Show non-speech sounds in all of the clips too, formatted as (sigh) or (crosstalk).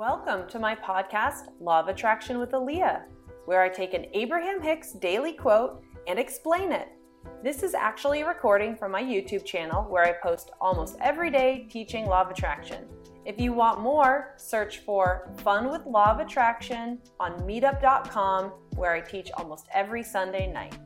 Welcome to my podcast, Law of Attraction with Aaliyah, where I take an Abraham Hicks daily quote and explain it. This is actually a recording from my YouTube channel where I post almost every day teaching Law of Attraction. If you want more, search for Fun with Law of Attraction on meetup.com where I teach almost every Sunday night.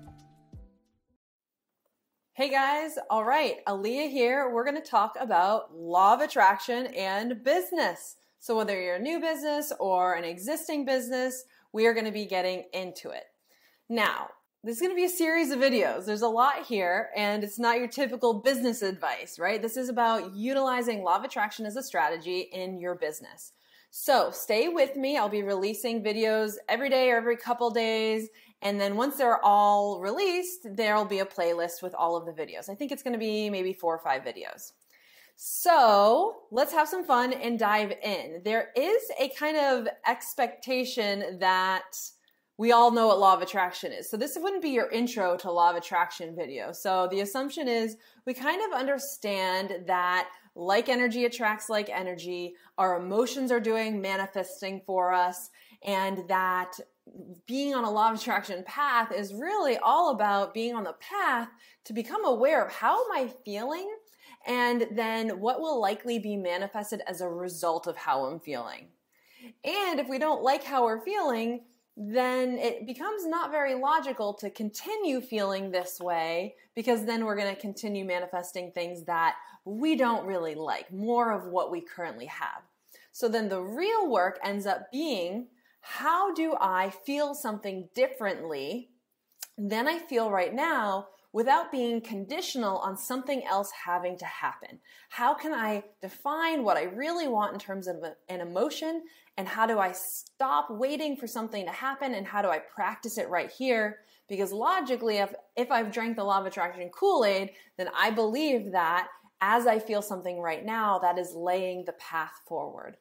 Hey guys, all right, Aaliyah here. We're going to talk about Law of Attraction and business. So, whether you're a new business or an existing business, we are going to be getting into it. Now, this is going to be a series of videos. There's a lot here, and it's not your typical business advice, right? This is about utilizing law of attraction as a strategy in your business. So, stay with me. I'll be releasing videos every day or every couple days. And then once they're all released, there'll be a playlist with all of the videos. I think it's going to be maybe four or five videos. So let's have some fun and dive in. There is a kind of expectation that we all know what law of attraction is. So this wouldn't be your intro to law of attraction video. So the assumption is we kind of understand that like energy attracts like energy, our emotions are doing manifesting for us, and that being on a law of attraction path is really all about being on the path to become aware of how am I feeling and then what will likely be manifested as a result of how I'm feeling. And if we don't like how we're feeling, then it becomes not very logical to continue feeling this way because then we're going to continue manifesting things that we don't really like, more of what we currently have. So then the real work ends up being how do I feel something differently than I feel right now without being conditional on something else having to happen? How can I define what I really want in terms of an emotion? And how do I stop waiting for something to happen? And how do I practice it right here? Because logically, if, if I've drank the law of attraction Kool Aid, then I believe that as I feel something right now, that is laying the path forward.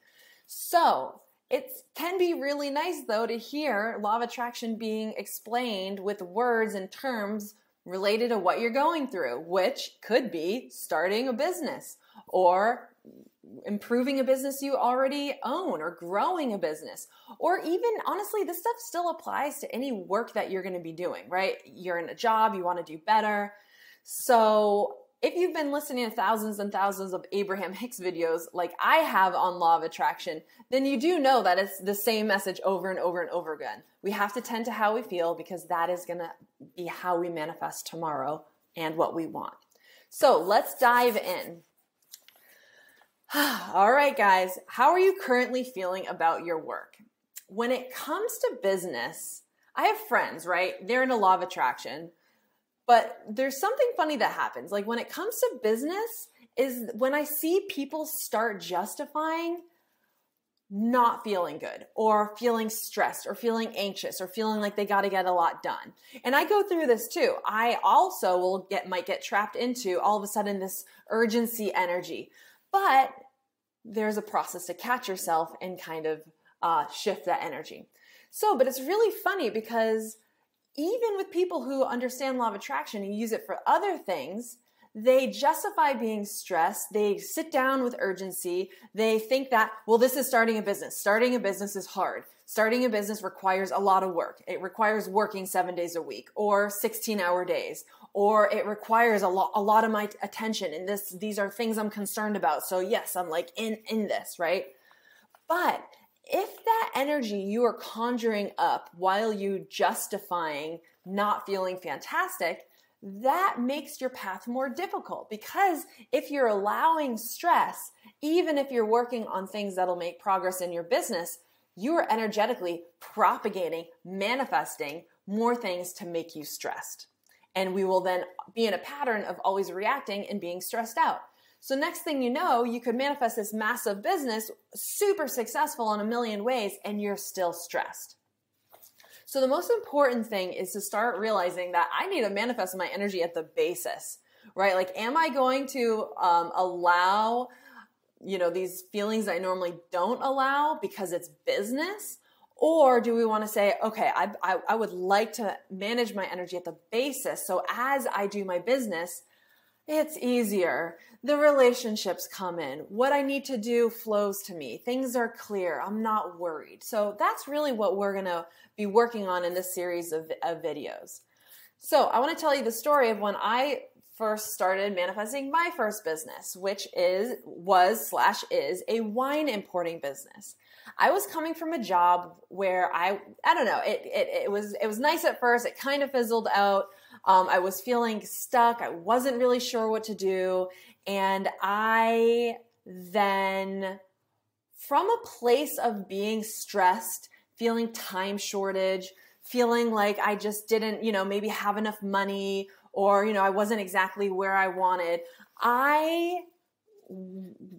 So, it can be really nice though to hear law of attraction being explained with words and terms related to what you're going through, which could be starting a business or improving a business you already own or growing a business. Or even honestly, this stuff still applies to any work that you're going to be doing, right? You're in a job, you want to do better. So if you've been listening to thousands and thousands of Abraham Hicks videos like I have on law of attraction, then you do know that it's the same message over and over and over again. We have to tend to how we feel because that is going to be how we manifest tomorrow and what we want. So let's dive in. (sighs) All right, guys, how are you currently feeling about your work? When it comes to business, I have friends, right? They're in a law of attraction but there's something funny that happens. Like when it comes to business, is when I see people start justifying not feeling good or feeling stressed or feeling anxious or feeling like they got to get a lot done. And I go through this too. I also will get might get trapped into all of a sudden this urgency energy. But there's a process to catch yourself and kind of uh, shift that energy. So, but it's really funny because even with people who understand law of attraction and use it for other things, they justify being stressed. They sit down with urgency. They think that, well, this is starting a business. Starting a business is hard. Starting a business requires a lot of work. It requires working seven days a week or 16 hour days, or it requires a lot, a lot of my attention. And this, these are things I'm concerned about. So yes, I'm like in, in this, right? But energy you are conjuring up while you justifying not feeling fantastic, that makes your path more difficult because if you're allowing stress, even if you're working on things that'll make progress in your business, you are energetically propagating, manifesting more things to make you stressed. And we will then be in a pattern of always reacting and being stressed out. So next thing you know, you could manifest this massive business, super successful in a million ways, and you're still stressed. So the most important thing is to start realizing that I need to manifest my energy at the basis, right? Like, am I going to um, allow, you know, these feelings I normally don't allow because it's business? Or do we want to say, okay, I, I, I would like to manage my energy at the basis. So as I do my business, it's easier the relationships come in. What I need to do flows to me. Things are clear. I'm not worried. So that's really what we're going to be working on in this series of, of videos. So I want to tell you the story of when I first started manifesting my first business, which is was slash is a wine importing business. I was coming from a job where I I don't know it it, it was it was nice at first. It kind of fizzled out. Um, I was feeling stuck. I wasn't really sure what to do, and I then from a place of being stressed, feeling time shortage, feeling like I just didn't you know maybe have enough money or you know I wasn't exactly where I wanted. I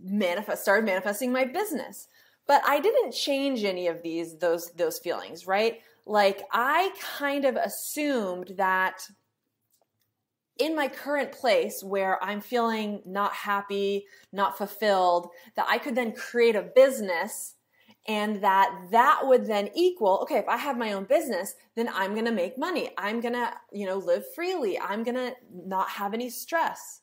manifest started manifesting my business. But I didn't change any of these those those feelings, right? Like I kind of assumed that in my current place where I'm feeling not happy, not fulfilled, that I could then create a business and that that would then equal okay if i have my own business then i'm going to make money. I'm going to you know live freely. I'm going to not have any stress.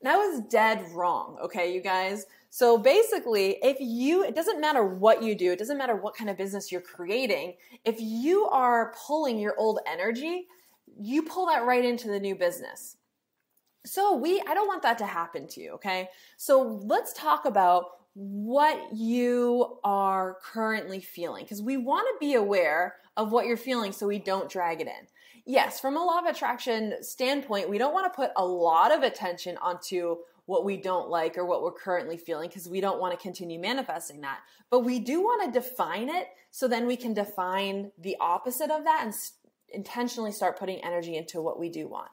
And i was dead wrong okay you guys? So basically, if you, it doesn't matter what you do, it doesn't matter what kind of business you're creating, if you are pulling your old energy, you pull that right into the new business. So we, I don't want that to happen to you, okay? So let's talk about what you are currently feeling because we want to be aware of what you're feeling so we don't drag it in. Yes, from a law of attraction standpoint, we don't want to put a lot of attention onto what we don't like or what we're currently feeling because we don't want to continue manifesting that. But we do want to define it so then we can define the opposite of that and intentionally start putting energy into what we do want.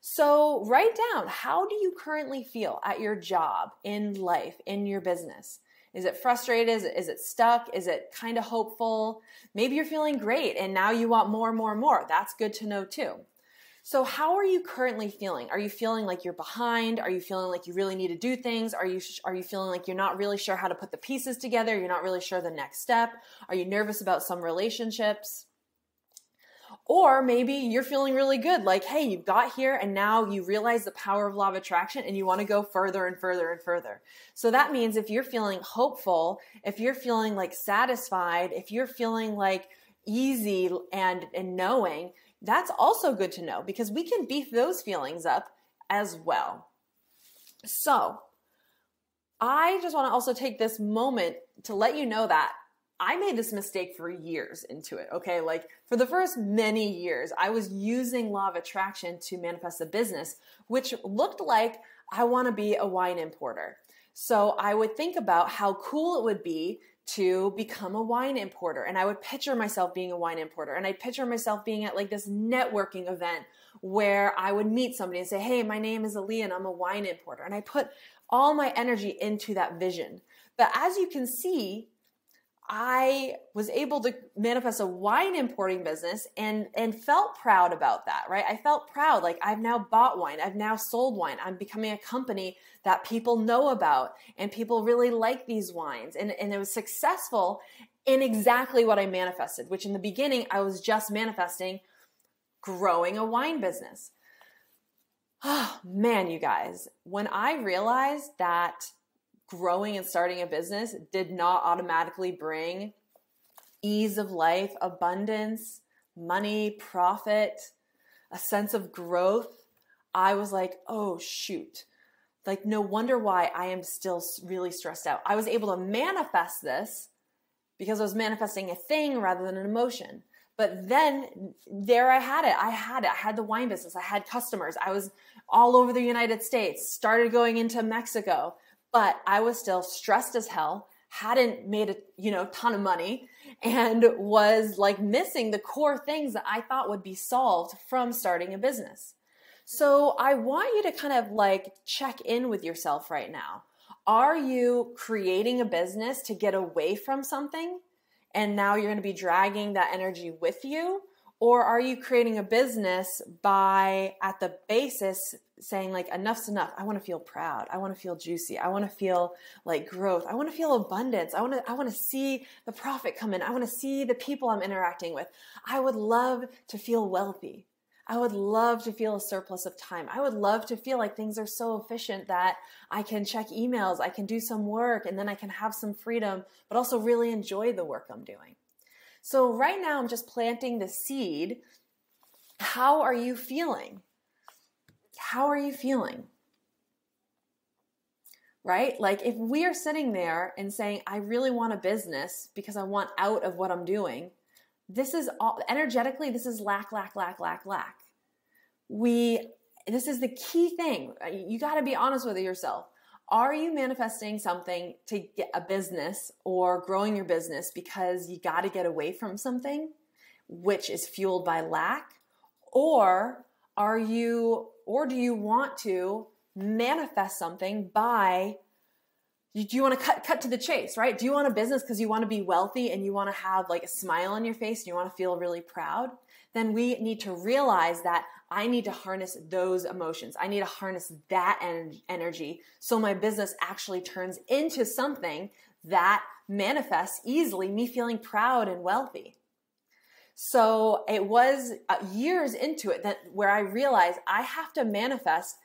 So write down how do you currently feel at your job, in life, in your business? Is it frustrated? Is it, is it stuck? Is it kind of hopeful? Maybe you're feeling great and now you want more, more, more. That's good to know too. So, how are you currently feeling? Are you feeling like you're behind? Are you feeling like you really need to do things? Are you are you feeling like you're not really sure how to put the pieces together? You're not really sure the next step? Are you nervous about some relationships? Or maybe you're feeling really good, like, hey, you got here and now you realize the power of law of attraction and you want to go further and further and further. So that means if you're feeling hopeful, if you're feeling like satisfied, if you're feeling like easy and, and knowing, that's also good to know because we can beef those feelings up as well. So, I just want to also take this moment to let you know that I made this mistake for years into it. Okay. Like for the first many years, I was using law of attraction to manifest a business, which looked like I want to be a wine importer. So I would think about how cool it would be to become a wine importer. And I would picture myself being a wine importer. And I'd picture myself being at like this networking event where I would meet somebody and say, Hey, my name is Ali and I'm a wine importer. And I put all my energy into that vision. But as you can see, I was able to manifest a wine importing business and and felt proud about that, right? I felt proud like I've now bought wine, I've now sold wine. I'm becoming a company that people know about and people really like these wines. And and it was successful in exactly what I manifested, which in the beginning I was just manifesting growing a wine business. Oh, (sighs) man, you guys, when I realized that growing and starting a business did not automatically bring ease of life, abundance, money, profit, a sense of growth, I was like, oh, shoot. Like, no wonder why I am still really stressed out. I was able to manifest this because I was manifesting a thing rather than an emotion. But then there I had it. I had it. I had the wine business. I had customers. I was all over the United States, started going into Mexico, but I was still stressed as hell, hadn't made a, you know, ton of money and was like missing the core things that I thought would be solved from starting a business. So I want you to kind of like check in with yourself right now. Are you creating a business to get away from something? And now you're going to be dragging that energy with you? Or are you creating a business by, at the basis, saying, like, enough's enough? I want to feel proud. I want to feel juicy. I want to feel like growth. I want to feel abundance. I want to, I want to see the profit come in. I want to see the people I'm interacting with. I would love to feel wealthy. I would love to feel a surplus of time. I would love to feel like things are so efficient that I can check emails, I can do some work, and then I can have some freedom, but also really enjoy the work I'm doing. So, right now, I'm just planting the seed. How are you feeling? How are you feeling? Right? Like, if we are sitting there and saying, I really want a business because I want out of what I'm doing, this is all energetically, this is lack, lack, lack, lack, lack. We, this is the key thing. You got to be honest with yourself. Are you manifesting something to get a business or growing your business because you got to get away from something which is fueled by lack? Or are you, or do you want to manifest something by do you want to cut cut to the chase, right? Do you want a business because you want to be wealthy and you want to have like a smile on your face and you want to feel really proud? Then we need to realize that I need to harness those emotions. I need to harness that en- energy so my business actually turns into something that manifests easily me feeling proud and wealthy. So it was uh, years into it that where I realized I have to manifest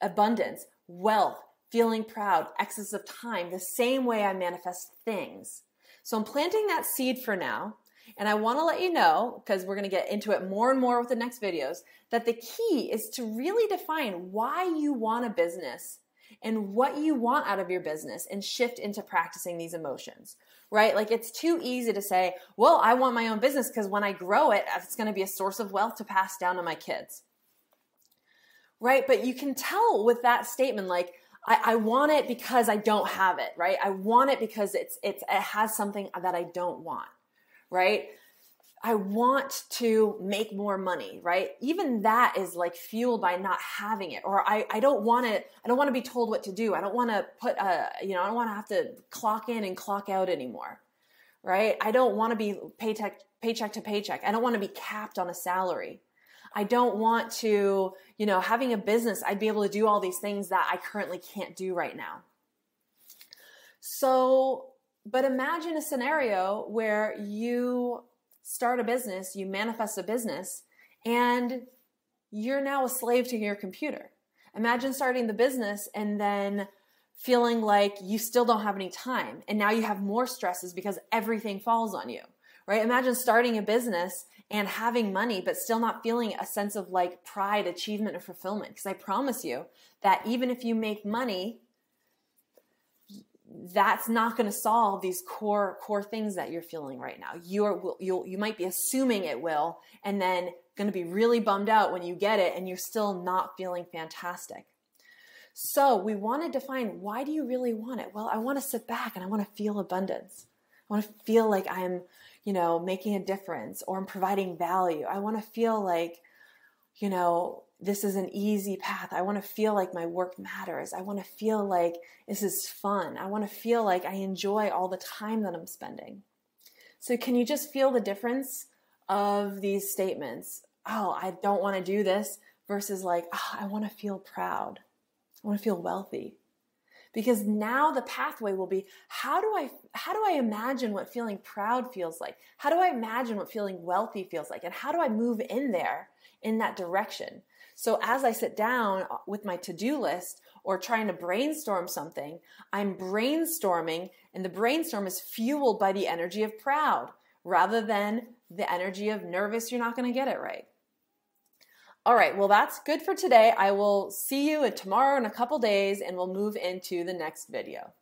abundance, wealth, feeling proud, excess of time, the same way I manifest things. So I'm planting that seed for now. And I want to let you know, because we're going to get into it more and more with the next videos, that the key is to really define why you want a business and what you want out of your business and shift into practicing these emotions, right? Like it's too easy to say, well, I want my own business because when I grow it, it's going to be a source of wealth to pass down to my kids, right? But you can tell with that statement, like, I, I, want it because I don't have it, right? I want it because it's it's it has something that I don't want, right? I want to make more money, right? Even that is like fueled by not having it. Or I, I don't want to, I don't want to be told what to do. I don't want to put a, you know, I don't want to have to clock in and clock out anymore, right? I don't want to be paycheck, paycheck to paycheck. I don't want to be capped on a salary. I don't want to, you know, having a business, I'd be able to do all these things that I currently can't do right now. So, but imagine a scenario where you start a business, you manifest a business, and you're now a slave to your computer. Imagine starting the business and then feeling like you still don't have any time and now you have more stresses because everything falls on you right imagine starting a business and having money, but still not feeling a sense of like pride, achievement, or fulfillment. Because I promise you that even if you make money, that's not going to solve these core core things that you're feeling right now. You're you you might be assuming it will, and then going to be really bummed out when you get it, and you're still not feeling fantastic. So we want to define why do you really want it? Well, I want to sit back and I want to feel abundance. I want to feel like I'm you know, making a difference or I'm providing value. I want to feel like, you know, this is an easy path. I want to feel like my work matters. I want to feel like this is fun. I want to feel like I enjoy all the time that I'm spending. So, can you just feel the difference of these statements? Oh, I don't want to do this versus like, oh, I want to feel proud. I want to feel wealthy because now the pathway will be how do i how do i imagine what feeling proud feels like how do i imagine what feeling wealthy feels like and how do i move in there in that direction so as i sit down uh, with my to-do list or trying to brainstorm something i'm brainstorming and the brainstorm is fueled by the energy of proud rather than the energy of nervous you're not going to get it right all right, well, that's good for today. I will see you tomorrow in a couple days and we'll move into the next video.